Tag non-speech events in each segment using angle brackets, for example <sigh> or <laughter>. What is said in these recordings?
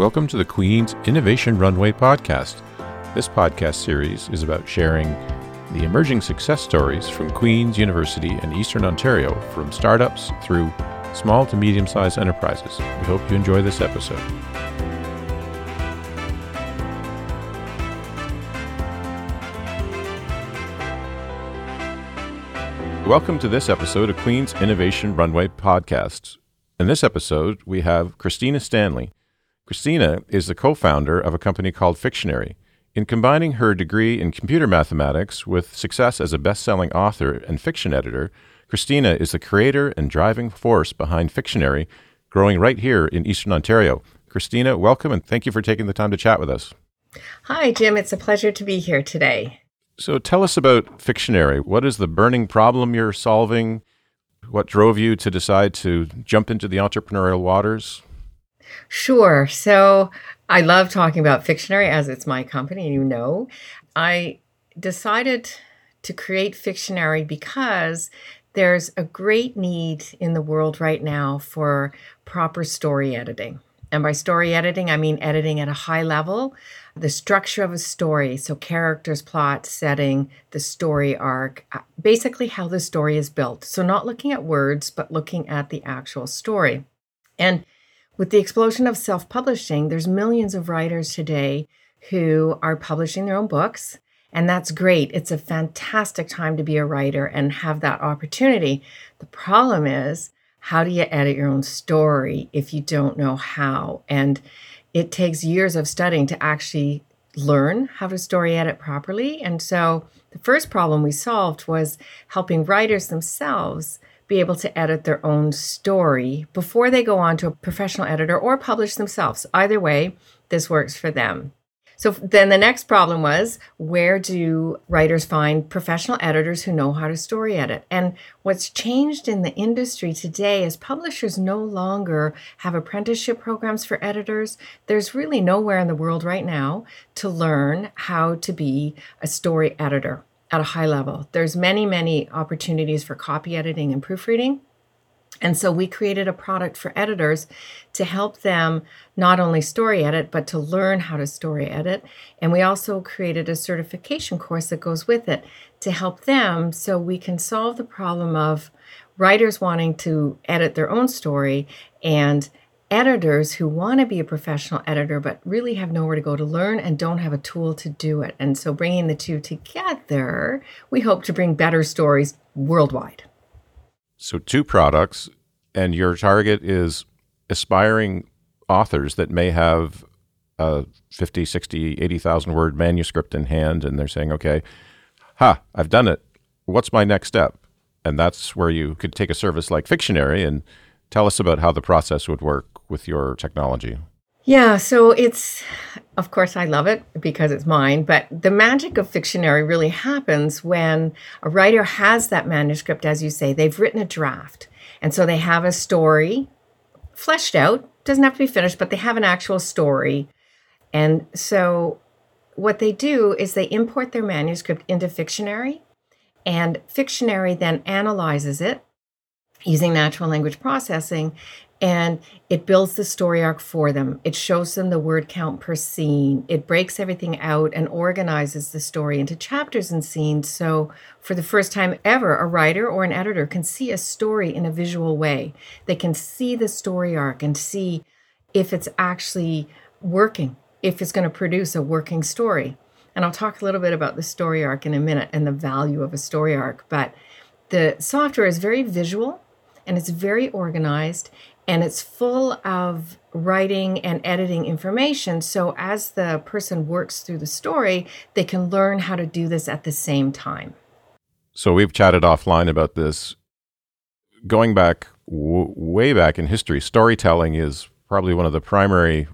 Welcome to the Queen's Innovation Runway podcast. This podcast series is about sharing the emerging success stories from Queen's University and Eastern Ontario, from startups through small to medium sized enterprises. We hope you enjoy this episode. Welcome to this episode of Queen's Innovation Runway podcast. In this episode, we have Kristina Stanley. Kristina is the co founder of a company called Fictionary. In combining her degree in computer mathematics with success as a best selling author and fiction editor, Kristina is the creator and driving force behind Fictionary, growing right here in Eastern Ontario. Kristina, welcome and thank you for taking the time to chat with us. Hi, Jim. It's a pleasure to be here today. So tell us about Fictionary. What is the burning problem you're solving? What drove you to decide to jump into the entrepreneurial waters? Sure. So I love talking about Fictionary as it's my company, you know. I decided to create Fictionary because there's a great need in the world right now for proper story editing. And by story editing, I mean editing at a high level, the structure of a story. So, characters, plot, setting, the story arc, uh, basically how the story is built. So, not looking at words, but looking at the actual story. And with the explosion of self publishing, there's millions of writers today who are publishing their own books. And that's great. It's a fantastic time to be a writer and have that opportunity. The problem is, how do you edit your own story if you don't know how? And it takes years of studying to actually learn how to story edit properly. And so the first problem we solved was helping writers themselves be able to edit their own story before they go on to a professional editor or publish themselves. Either way, this works for them. So then the next problem was where do writers find professional editors who know how to story edit? And what's changed in the industry today is publishers no longer have apprenticeship programs for editors. There's really nowhere in the world right now to learn how to be a story editor at a high level. There's many, many opportunities for copy editing and proofreading. And so we created a product for editors to help them not only story edit, but to learn how to story edit. And we also created a certification course that goes with it to help them so we can solve the problem of writers wanting to edit their own story and editors who want to be a professional editor but really have nowhere to go to learn and don't have a tool to do it. And so bringing the two together, we hope to bring better stories worldwide. So, two products, and your target is aspiring authors that may have a 50, 60, 80,000 word manuscript in hand, and they're saying, okay, ha, I've done it. What's my next step? And that's where you could take a service like Fictionary and tell us about how the process would work with your technology. Yeah, so it's, of course, I love it because it's mine, but the magic of Fictionary really happens when a writer has that manuscript, as you say, they've written a draft. And so they have a story fleshed out, doesn't have to be finished, but they have an actual story. And so what they do is they import their manuscript into Fictionary, and Fictionary then analyzes it using natural language processing and it builds the story arc for them. It shows them the word count per scene. It breaks everything out and organizes the story into chapters and scenes. So, for the first time ever, a writer or an editor can see a story in a visual way. They can see the story arc and see if it's actually working, if it's going to produce a working story. And I'll talk a little bit about the story arc in a minute and the value of a story arc. But the software is very visual and it's very organized and it's full of writing and editing information. So as the person works through the story, they can learn how to do this at the same time. So we've chatted offline about this. Going back w- way back in history, storytelling is probably one of the primary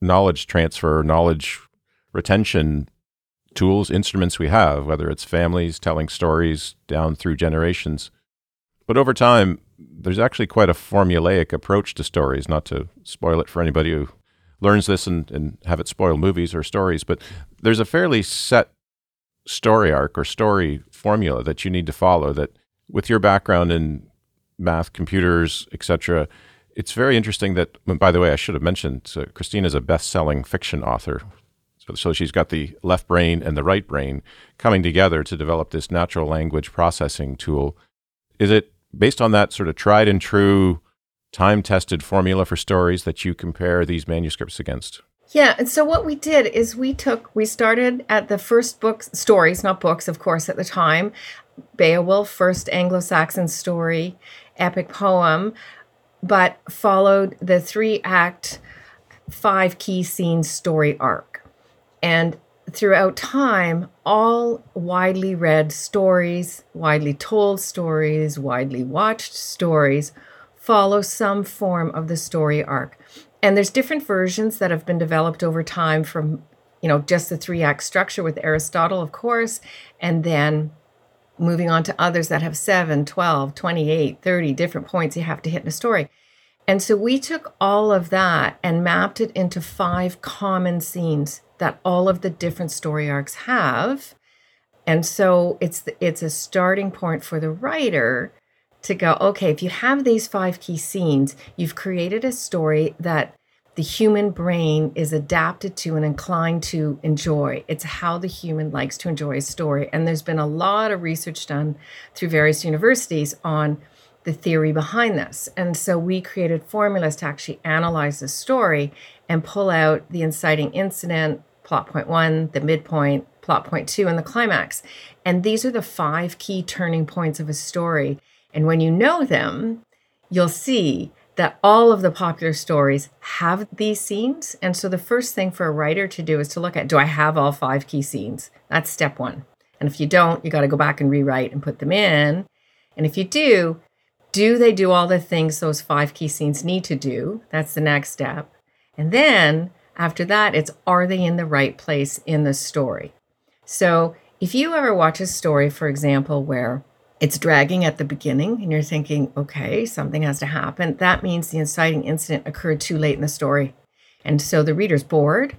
knowledge transfer, knowledge retention tools, instruments we have, whether it's families telling stories down through generations. But over time, there's actually quite a formulaic approach to stories, not to spoil it for anybody who learns this and, and have it spoil movies or stories, but there's a fairly set story arc or story formula that you need to follow that with your background in math, computers, etc., It's very interesting that, by the way, I should have mentioned uh, Christine is a best selling fiction author. So, so she's got the left brain and the right brain coming together to develop this natural language processing tool. Is it based on that sort of tried and true, time tested formula for stories that you compare these manuscripts against? Yeah, and so what we did is we took we started at the first books stories, not books, of course, at the time. Beowulf, first Anglo-Saxon story, epic poem, but followed the three act, five key scenes story arc. And throughout time, all widely read stories, widely told stories, widely watched stories follow some form of the story arc. And there's different versions that have been developed over time from, you know, just the three act structure with Aristotle, of course, and then moving on to others that have 7, 12, 28, 30 different points you have to hit in a story. And so we took all of that and mapped it into five common scenes that all of the different story arcs have. And so it's it's a starting point for the writer to go, okay, if you have these five key scenes, you've created a story that the human brain is adapted to and inclined to enjoy. It's how the human likes to enjoy a story. And there's been a lot of research done through various universities on the theory behind this. And so we created formulas to actually analyze the story and pull out the inciting incident, plot point one, the midpoint, plot point two, and the climax. And these are the five key turning points of a story. And when you know them, you'll see that all of the popular stories have these scenes. And so the first thing for a writer to do is to look at do I have all five key scenes? That's step one. And if you don't, you got to go back and rewrite and put them in. And if you do, do they do all the things those five key scenes need to do? That's the next step. And then after that, it's are they in the right place in the story? So if you ever watch a story, for example, where it's dragging at the beginning and you're thinking, okay, something has to happen. That means the inciting incident occurred too late in the story. And so the reader's bored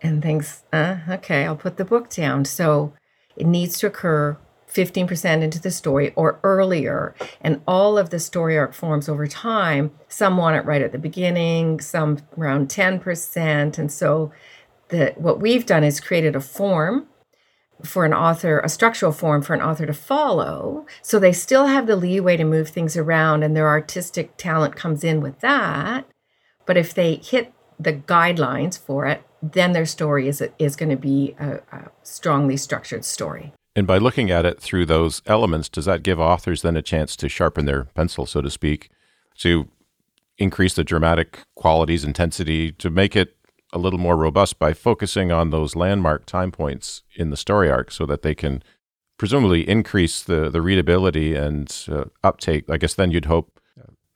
and thinks, uh, okay, I'll put the book down. So it needs to occur 15% into the story or earlier. And all of the story arc forms over time. Some want it right at the beginning, some around 10%. And so the, what we've done is created a form for an author, a structural form for an author to follow. So they still have the leeway to move things around and their artistic talent comes in with that. But if they hit the guidelines for it, then their story is, is going to be a, a strongly structured story. And by looking at it through those elements, does that give authors then a chance to sharpen their pencil, so to speak, to increase the dramatic qualities, intensity, to make it a little more robust by focusing on those landmark time points in the story arc so that they can presumably increase the, the readability and uh, uptake. I guess then you'd hope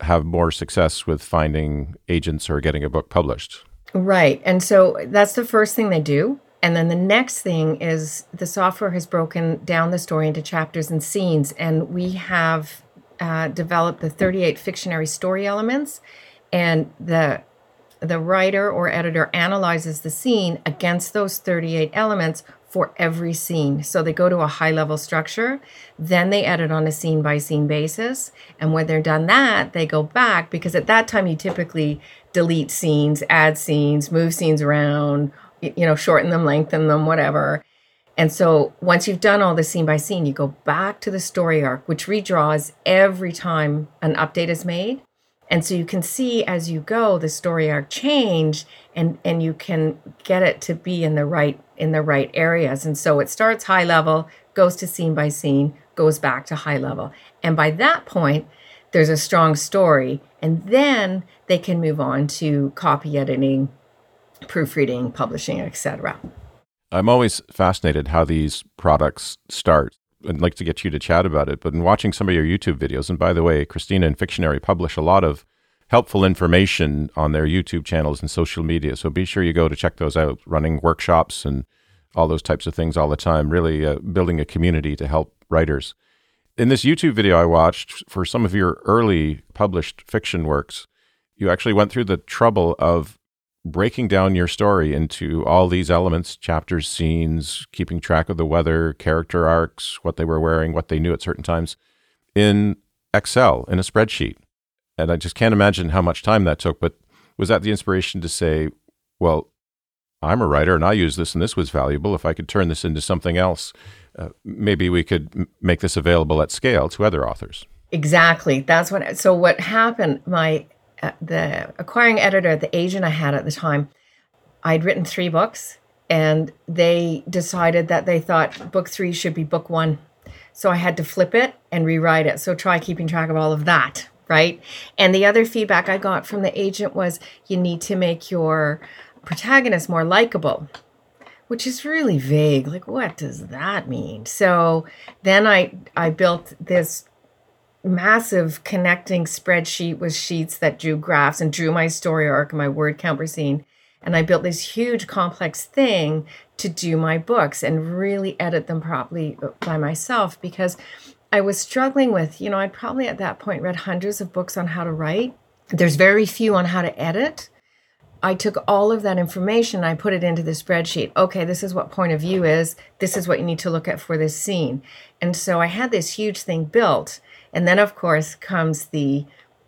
have more success with finding agents or getting a book published. Right. And so that's the first thing they do. And then the next thing is the software has broken down the story into chapters and scenes. And we have uh, developed the 38 fictionary story elements. And the the writer or editor analyzes the scene against those 38 elements for every scene. So they go to a high level structure, then they edit on a scene by scene basis. And when they're done that, they go back because at that time you typically delete scenes, add scenes, move scenes around, you know, shorten them, lengthen them, whatever. And so once you've done all the scene by scene, you go back to the story arc, which redraws every time an update is made. And so you can see as you go the story arc change and and you can get it to be in the right in the right areas. And so it starts high level, goes to scene by scene, goes back to high level. And by that point, there's a strong story and then they can move on to copy editing, proofreading, publishing, etc. I'm always fascinated how these products start. I'd like to get you to chat about it. But in watching some of your YouTube videos, and by the way, Kristina and Fictionary publish a lot of helpful information on their YouTube channels and social media. So be sure you go to check those out, running workshops and all those types of things all the time, really uh, building a community to help writers. In this YouTube video I watched for some of your early published fiction works, you actually went through the trouble of breaking down your story into all these elements chapters, scenes, keeping track of the weather, character arcs, what they were wearing, what they knew at certain times in Excel, in a spreadsheet. and I just can't imagine how much time that took. But was that the inspiration to say, well, I'm a writer and I use this and this was valuable. If I could turn this into something else, uh, maybe we could m- make this available at scale to other authors. Exactly. That's what. So what happened? My Uh, the acquiring editor, the agent I had at the time, I'd written three books, and they decided that they thought book three should be book one. So I had to flip it and rewrite it. So try keeping track of all of that, right? And the other feedback I got from the agent was you need to make your protagonist more likable which is really vague like what does that mean so then i i built this massive connecting spreadsheet with sheets that drew graphs and drew my story arc and my word count scene and i built this huge complex thing to do my books and really edit them properly uh, by myself because i was struggling with you know i'd probably at that point read hundreds of books on how to write there's very few on how to edit I took all of that information, I put it into the spreadsheet. Okay, this is what point of view is. This is what you need to look at for this scene. And so I had this huge thing built. And then of course comes the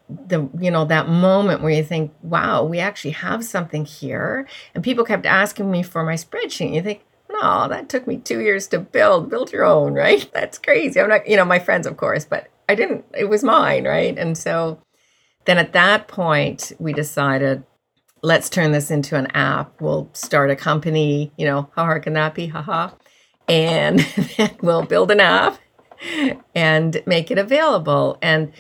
the you know that moment where you think, wow, we actually have something here. And people kept asking me for my spreadsheet. You think, no, that took me two years to build. Build your own, <laughs> right? That's crazy. I'm not, you know, my friends, of course, but I didn't, it was mine, right? And so then at that point, we decided let's turn this into an app. We'll start a company, you know, how hard can that be? Haha. And <laughs> then we'll build an app and make it available. And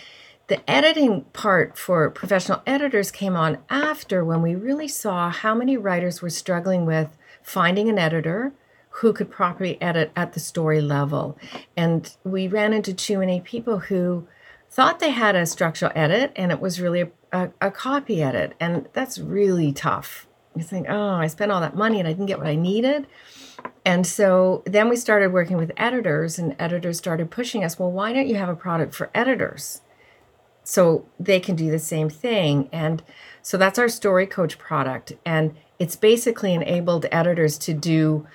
the editing part for professional editors came on after when we really saw how many writers were struggling with finding an editor who could properly edit at the story level. And we ran into too many people who thought they had a structural edit and it was really a, a, a copy edit. And that's really tough. You think, oh, I spent all that money and I didn't get what I needed. And so then we started working with editors, and editors started pushing us, well, why don't you have a product for editors? So they can do the same thing. And so that's our Story Coach product. And it's basically enabled editors to do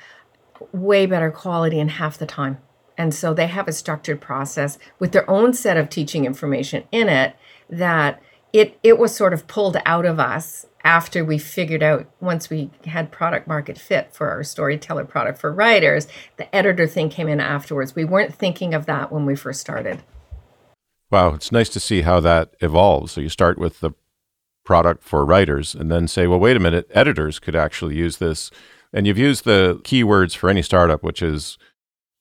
way better quality in half the time. And so they have a structured process with their own set of teaching information in it that it it was sort of pulled out of us after we figured out once we had product market fit for our storyteller product for writers the editor thing came in afterwards. We weren't thinking of that when we first started. Wow it's nice to see how that evolves. So you start with the product for writers and then say well wait a minute editors could actually use this. And you've used the keywords for any startup which is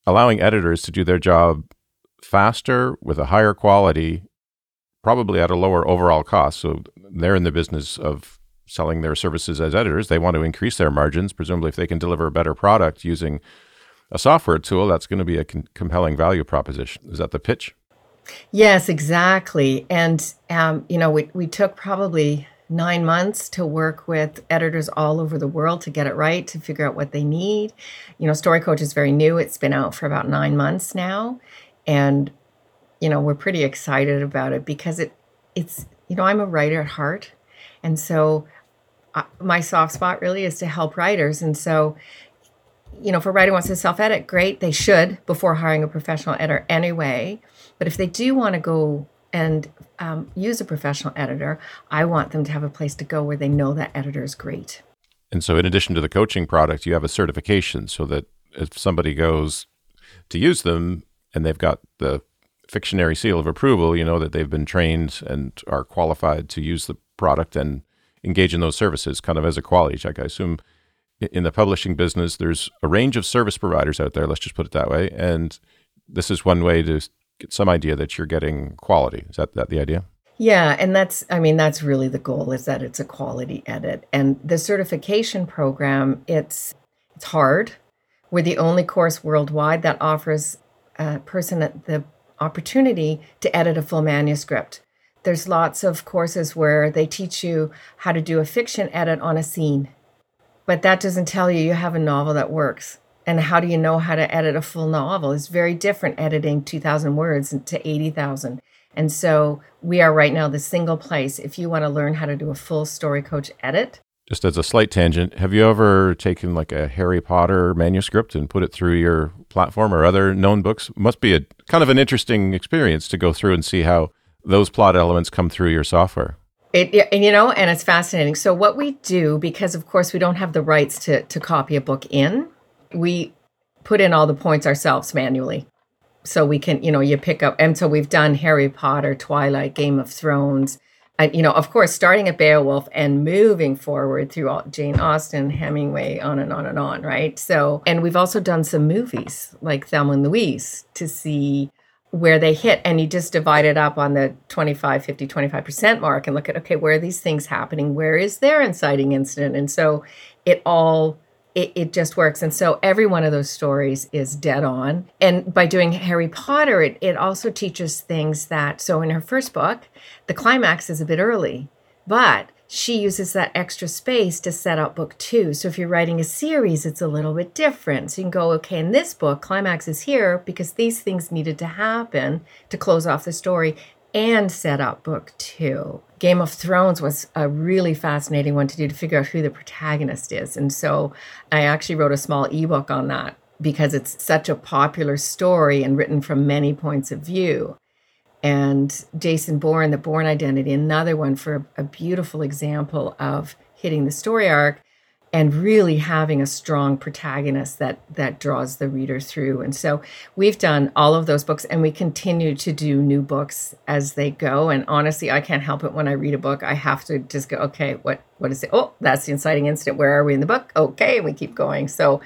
allowing editors to do their job faster with a higher quality probably at a lower overall cost so they're in the business of selling their services as editors. They want to increase their margins. Presumably, if they can deliver a better product using a software tool, that's going to be a con- compelling value proposition. Is that the pitch? Yes, exactly. And, um, you know, we, we took probably nine months to work with editors all over the world to get it right, to figure out what they need. You know, Story Coach is very new, it's been out for about nine months now. And, you know, we're pretty excited about it because it, it's, you know, I'm a writer at heart. And so uh, my soft spot really is to help writers. And so, you know, if a writer wants to self edit, great, they should before hiring a professional editor anyway. But if they do want to go and um, use a professional editor, I want them to have a place to go where they know that editor is great. And so, in addition to the coaching product, you have a certification so that if somebody goes to use them and they've got the Fictionary seal of approval, you know that they've been trained and are qualified to use the product and engage in those services kind of as a quality check. I assume in the publishing business, there's a range of service providers out there, let's just put it that way. And this is one way to get some idea that you're getting quality. Is that, that the idea? Yeah, and that's I mean that's really the goal is that it's a quality edit. And the certification program, it's it's hard. We're the only course worldwide that offers a person at the opportunity to edit a full manuscript. There's lots of courses where they teach you how to do a fiction edit on a scene, but that doesn't tell you you have a novel that works. And how do you know how to edit a full novel? It's very different editing 2,000 words to 80,000. And so we are right now the single place if you want to learn how to do a full story coach edit. Just as a slight tangent, have you ever taken like a Harry Potter manuscript and put it through your platform or other known books? Must be a kind of an interesting experience to go through and see how those plot elements come through your software. It, and you know, and it's fascinating. So what we do, because of course we don't have the rights to to copy a book in, we put in all the points ourselves manually. So we can, you know, you pick up, and so we've done Harry Potter, Twilight, Game of Thrones, and you know, of course, starting at Beowulf and moving forward through all, Jane Austen, Hemingway, on and on and on, right? So, and we've also done some movies like Thelma and Louise to see where they hit. And you just divide it up on the 25 50 25% mark and look at okay where are these things happening? Where is their inciting incident? And so it all it, it just works and so every one of those stories is dead on and by doing harry potter it, it also teaches things that so in her first book the climax is a bit early but she uses that extra space to set up book two. So if you're writing a series, it's a little bit different. So you can go, okay, in this book, climax is here because these things needed to happen to close off the story and set up book two. Game of Thrones was a really fascinating one to do to figure out who the protagonist is. And so I actually wrote a small ebook on that because it's such a popular story and written from many points of view and Jason Bourne, the Bourne Identity, another one for a beautiful example of hitting the story arc and really having a strong protagonist that that draws the reader through. And so we've done all of those books and we continue to do new books as they go. And honestly, I can't help it when I read a book. I have to just go, okay, what what is it? Oh, that's the inciting incident. Where are we in the book? Okay, we keep going. So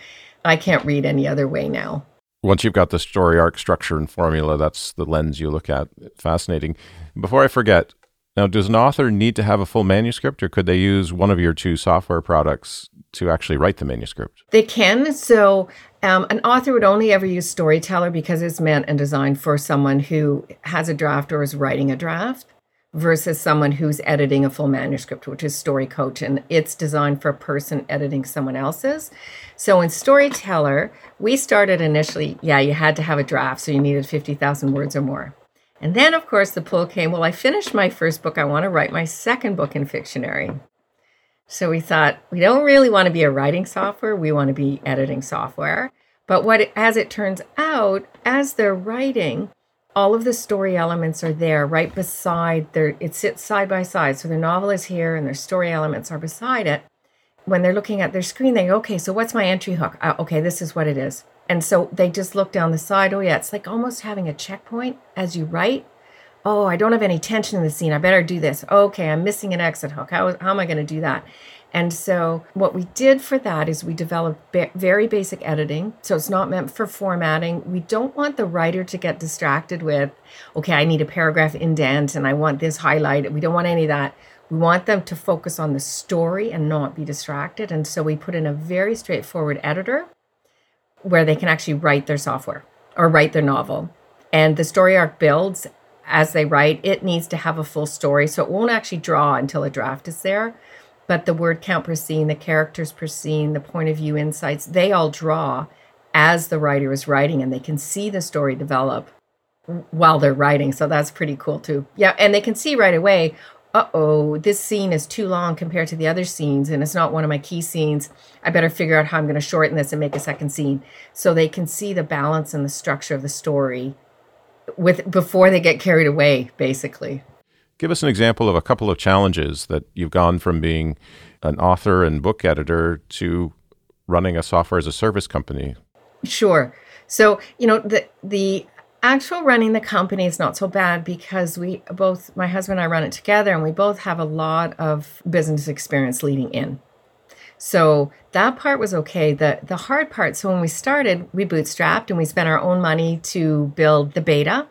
I can't read any other way now once you've got the story arc structure and formula, that's the lens you look at. Fascinating. Before I forget, now does an author need to have a full manuscript, or could they use one of your two software products to actually write the manuscript? They can. So um, an author would only ever use Storyteller because it's meant and designed for someone who has a draft or is writing a draft versus someone who's editing a full manuscript, which is Story Coach, and it's designed for a person editing someone else's. So in Storyteller, we started initially, yeah, you had to have a draft, so you needed 50,000 words or more. And then, of course, the pull came, well, I finished my first book. I want to write my second book in Fictionary. So we thought, we don't really want to be a writing software, we want to be editing software. But what, as it turns out, as they're writing, all of the story elements are there right beside their it sits side by side so the novel is here and their story elements are beside it when they're looking at their screen they go okay so what's my entry hook uh, okay this is what it is and so they just look down the side oh yeah it's like almost having a checkpoint as you write oh i don't have any tension in the scene i better do this okay i'm missing an exit hook how, how am i going to do that and so, what we did for that is we developed ba- very basic editing. So, it's not meant for formatting. We don't want the writer to get distracted with, okay, I need a paragraph indent and I want this highlighted. We don't want any of that. We want them to focus on the story and not be distracted. And so, we put in a very straightforward editor where they can actually write their software or write their novel. And the story arc builds as they write. It needs to have a full story. So, it won't actually draw until a draft is there but the word count per scene, the characters per scene, the point of view insights, they all draw as the writer is writing and they can see the story develop while they're writing. So that's pretty cool too. Yeah, and they can see right away, uh oh, this scene is too long compared to the other scenes and it's not one of my key scenes. I better figure out how I'm going to shorten this and make a second scene. So they can see the balance and the structure of the story with before they get carried away, basically. Give us an example of a couple of challenges that you've gone from being an author and book editor to running a software as a service company. Sure. So, you know, the the actual running the company is not so bad because we both my husband and I run it together and we both have a lot of business experience leading in. So that part was okay. The the hard part, so when we started, we bootstrapped and we spent our own money to build the beta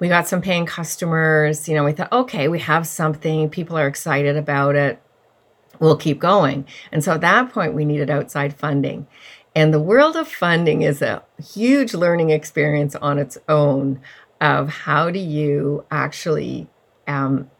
we got some paying customers. You know, we thought, okay, we have something. People are excited about it. We'll keep going. And so at that point, we needed outside funding. And the world of funding is a huge learning experience on its own of how do you actually um,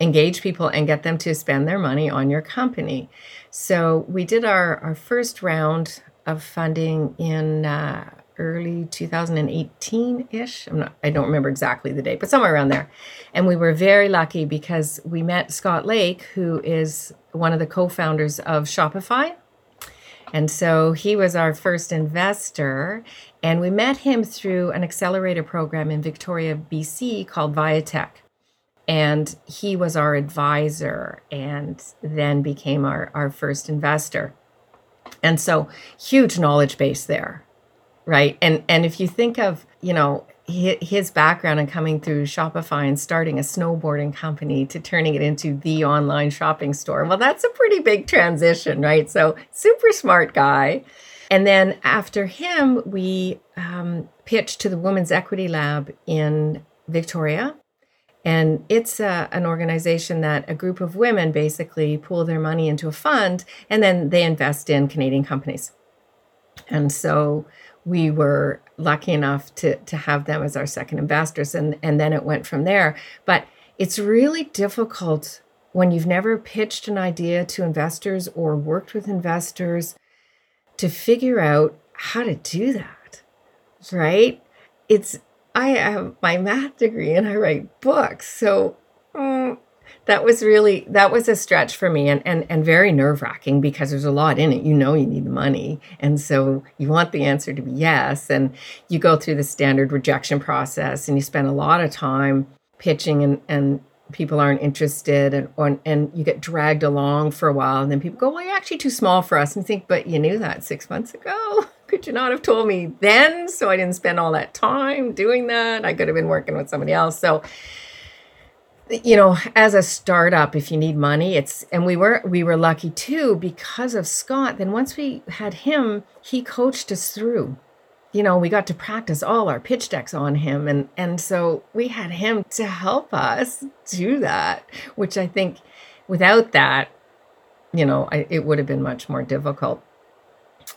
engage people and get them to spend their money on your company. So we did our, our first round of funding in uh, early 2018 ish. I don't remember exactly the date, but somewhere around there. And we were very lucky because we met Scott Lake, who is one of the co founders of Shopify. And so he was our first investor. And we met him through an accelerator program in Victoria, BC called VIATEC. And he was our advisor and then became our, our first investor. And so huge knowledge base there. Right. And and if you think of, you know, his background and coming through Shopify and starting a snowboarding company to turning it into the online shopping store. Well, that's a pretty big transition, right? So, super smart guy. And then after him, we um, pitched to the Women's Equity Lab in Victoria. And it's a, an organization that a group of women basically pool their money into a fund and then they invest in Canadian companies. And so we were lucky enough to to have them as our second ambassadors and and then it went from there. But it's really difficult when you've never pitched an idea to investors or worked with investors to figure out how to do that right? It's i have my math degree and i write books so mm, that was really that was a stretch for me and and, and very nerve-wracking because there's a lot in it. You know you need the money. And so you want the answer to be yes. And you go through the standard rejection process and you spend a lot of time pitching and and people aren't interested and or, and you get dragged along for a while and then people go well you're actually too small for us. And think but you knew that six months ago? <laughs> Could you not have told me then so i didn't spend all that time doing that? I could have been working with somebody else. So you know as a startup if you need money it's and we were we were lucky too because of scott. Then once we had him he coached us through. You know we got to practice all our pitch decks on him. And and so we had him to help us do that which i think without that you know I, it would have been much more difficult.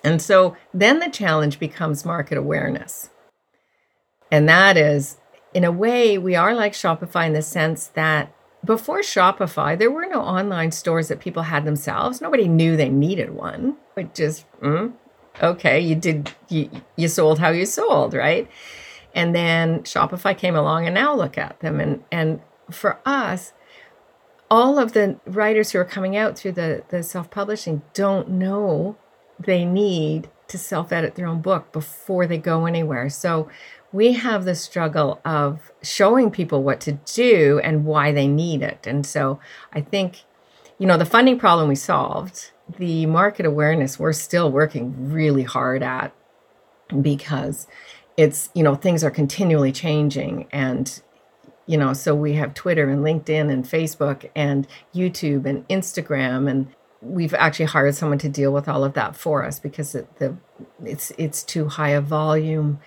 And so then the challenge becomes market awareness. And that is in a way, we are like Shopify in the sense that before Shopify, there were no online stores that people had themselves. Nobody knew they needed one. It just, mm, okay, you did, you, you sold how you sold, right? And then Shopify came along, and now look at them. And and for us, all of the writers who are coming out through the the self publishing don't know they need to self edit their own book before they go anywhere. So we have the struggle of showing people what to do and why they need it. And so I think, you know, the funding problem we solved, the market awareness we're still working really hard at because it's, you know, things are continually changing. And you know, so we have Twitter and LinkedIn and Facebook and YouTube and Instagram. And we've actually hired someone to deal with all of that for us because it, the it's it's too high a volume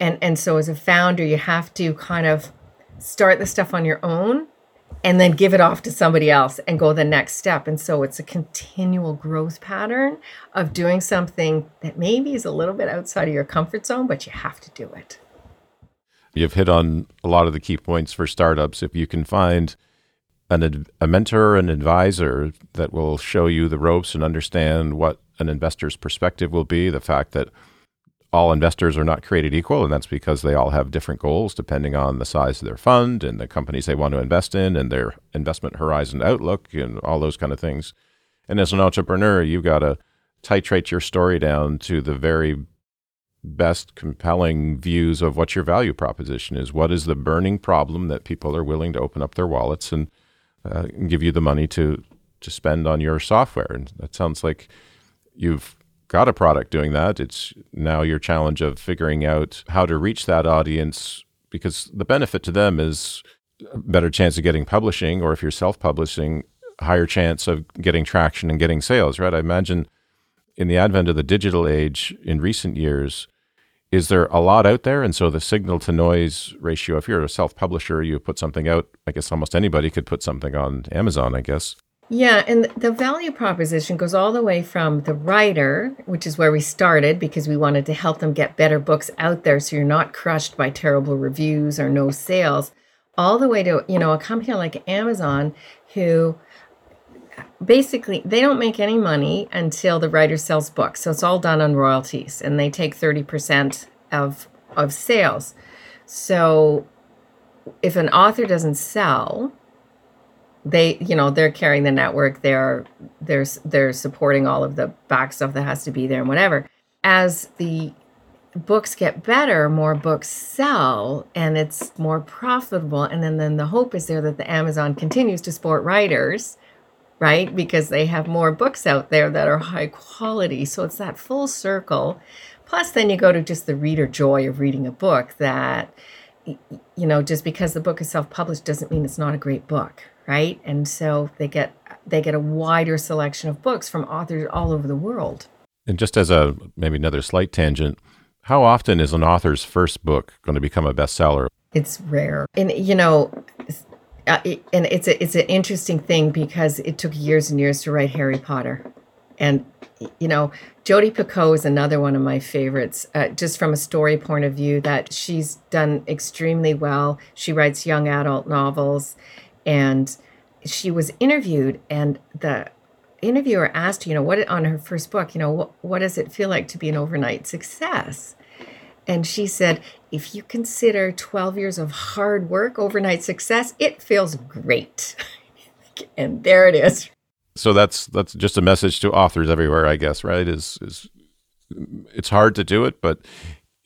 and and so as a founder you have to kind of start the stuff on your own and then give it off to somebody else and go the next step. And so it's a continual growth pattern of doing something that maybe is a little bit outside of your comfort zone but you have to do it. You've hit on a lot of the key points for startups. If you can find an, a mentor an advisor that will show you the ropes and understand what an investor's perspective will be the fact that all investors are not created equal, and that's because they all have different goals depending on the size of their fund and the companies they want to invest in and their investment horizon outlook and all those kind of things. And as an entrepreneur, you've got to titrate your story down to the very best compelling views of what your value proposition is. What is the burning problem that people are willing to open up their wallets and, uh, give you the money to to spend on your software? And that sounds like you've got a product doing that. It's now your challenge of figuring out how to reach that audience because the benefit to them is a better chance of getting publishing, or if you're self publishing, higher chance of getting traction and getting sales, right? I imagine in the advent of the digital age in recent years, is there a lot out there? And so the signal to noise ratio, if you're a self publisher, you put something out, I guess almost anybody could put something on Amazon, I guess. Yeah, and the value proposition goes all the way from the writer, which is where we started because we wanted to help them get better books out there so you're not crushed by terrible reviews or no sales, all the way to, you know, a company like Amazon who basically they don't make any money until the writer sells books. So it's all done on royalties and they take 30% of of sales. So if an author doesn't sell, they you know they're carrying the network they're there's they're supporting all of the back stuff that has to be there and whatever. As the books get better, more books sell, and it's more profitable. And then, then the hope is there that the Amazon continues to support writers, right? Because they have more books out there that are high quality. So it's that full circle. Plus, then you go to just the reader joy of reading a book that, you know, just because the book is self published doesn't mean it's not a great book, right? And so they get they get a wider selection of books from authors all over the world. And just as a maybe another slight tangent, how often is an author's first book going to become a bestseller? It's rare. And, you know, uh, it, and it's a, it's an interesting thing because it took years and years to write Harry Potter. And, you know, Jodi Picoult is another one of my favorites, uh, just from a story point of view, that she's done extremely well. She writes young adult novels. And she was interviewed, and the interviewer asked, you know, what on her first book, you know, what, what does it feel like to be an overnight success? And she said, if you consider 12 years of hard work, overnight success, it feels great. <laughs> and there it is. So that's that's just a message to authors everywhere, I guess, right? Is is it's hard to do it, but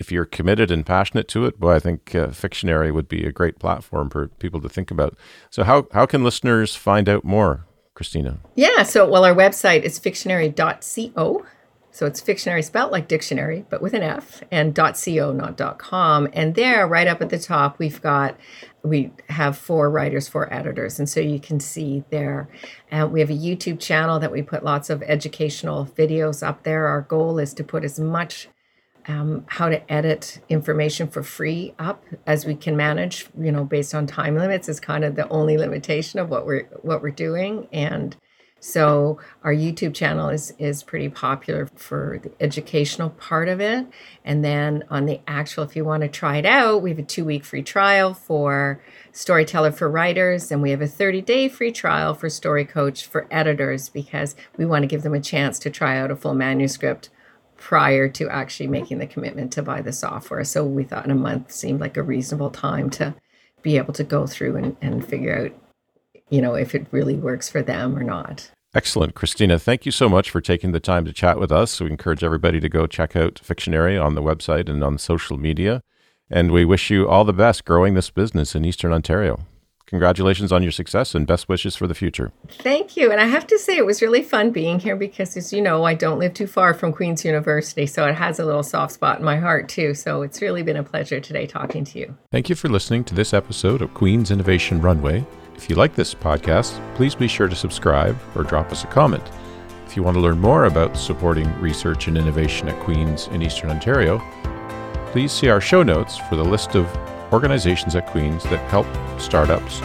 if you're committed and passionate to it, boy, I think uh, Fictionary would be a great platform for people to think about. So how how can listeners find out more, Kristina? Yeah, so well, our website is fictionary.co. So it's fictionary spelled like dictionary, but with an F, and .co, not .com. And there, right up at the top, we've got we have four writers, four editors, and so you can see there. And we have a YouTube channel that we put lots of educational videos up there. Our goal is to put as much um, how to edit information for free up as we can manage. You know, based on time limits is kind of the only limitation of what we're what we're doing, and so our YouTube channel is is pretty popular for the educational part of it. And then on the actual, if you want to try it out, we have a two week free trial for Storyteller for writers, and we have a 30 day free trial for Story Coach for editors because we want to give them a chance to try out a full manuscript prior to actually making the commitment to buy the software. So we thought in a month seemed like a reasonable time to be able to go through and, and figure out you know, if it really works for them or not. Excellent. Kristina, thank you so much for taking the time to chat with us. We encourage everybody to go check out Fictionary on the website and on social media. And we wish you all the best growing this business in Eastern Ontario. Congratulations on your success and best wishes for the future. Thank you. And I have to say, it was really fun being here because, as you know, I don't live too far from Queen's University. So it has a little soft spot in my heart, too. So it's really been a pleasure today talking to you. Thank you for listening to this episode of Queen's Innovation Runway. If you like this podcast, please be sure to subscribe or drop us a comment. If you want to learn more about supporting research and innovation at Queen's in Eastern Ontario, please see our show notes for the list of organizations at Queen's that help startups